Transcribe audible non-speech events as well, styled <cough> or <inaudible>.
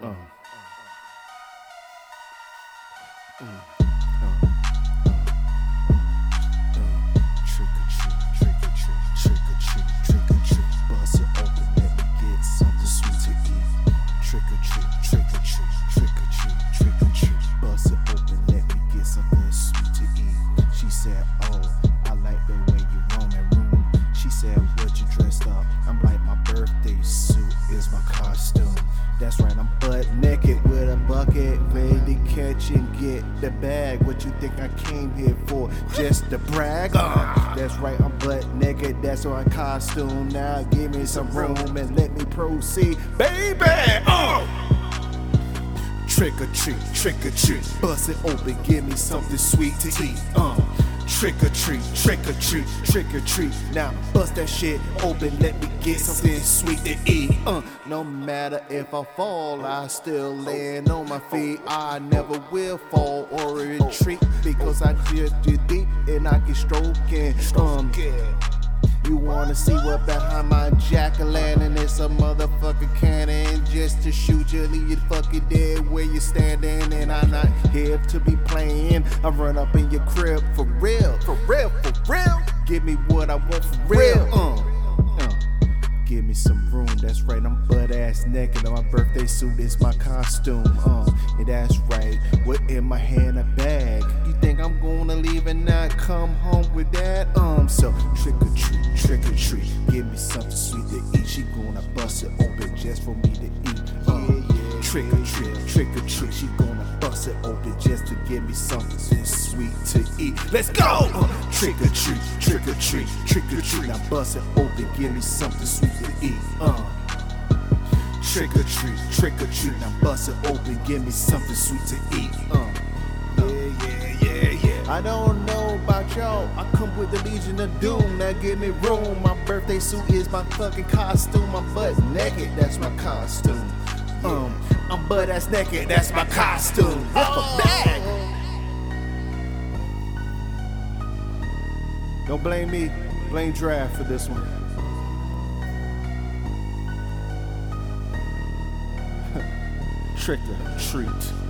Uh. Uh. Trick or treat, trick or treat, trick or treat, trick or treat. Bust it open, let me get something sweet to eat. Trick or treat, trick or treat, trick or treat, trick or treat. Bust it open, let me get something sweet to eat. She said, Oh, I like the way you roam that room. She said, What you dressed up? I'm like, My birthday suit is my costume. That's right, I'm butt naked with a bucket, ready to catch and get the bag. What you think I came here for? Just to brag? Uh, that's right, I'm butt naked, that's my costume. Now give me some room and let me proceed, baby. Uh. Trick or treat, trick or treat, bust it open, give me something sweet to eat. Uh. Trick or treat, trick or treat, trick or treat. Now bust that shit open, let me get something sweet to eat. No matter if I fall, I still land on my feet. I never will fall or retreat because I just too deep and I can stroke and um. You wanna see what behind my jack o' lantern? It's a motherfucker cannon just to shoot you, leave you fucking dead where you standing. And I'm not here to be playing. I run up in your crib for real, for real, for real. Give me what I want for real. Room, that's right. I'm butt ass naked on my birthday suit. is my costume. Uh, and that's right. What in my hand a bag? You think I'm gonna leave and not come home with that? Um, so trick or treat, trick or treat. Give me something sweet to eat. She gonna bust it open just for me to eat. Uh, yeah, trick or treat, trick or treat. She gonna bust it open just to give me something sweet to eat. Let's go! Uh, trick or treat, trick or treat, trick or treat. Now bust it open, give me something sweet to eat. Uh. Trick or treat, trick or treat. Now bust it open, give me something sweet to eat. Uh. Yeah, yeah, yeah, yeah. I don't know about y'all. I come with the Legion of Doom. Now give me room. My birthday suit is my fucking costume. I'm butt naked, that's my costume. Um, I'm butt ass naked, that's my costume. Rip Don't blame me, blame Draft for this one. <laughs> Trick or treat.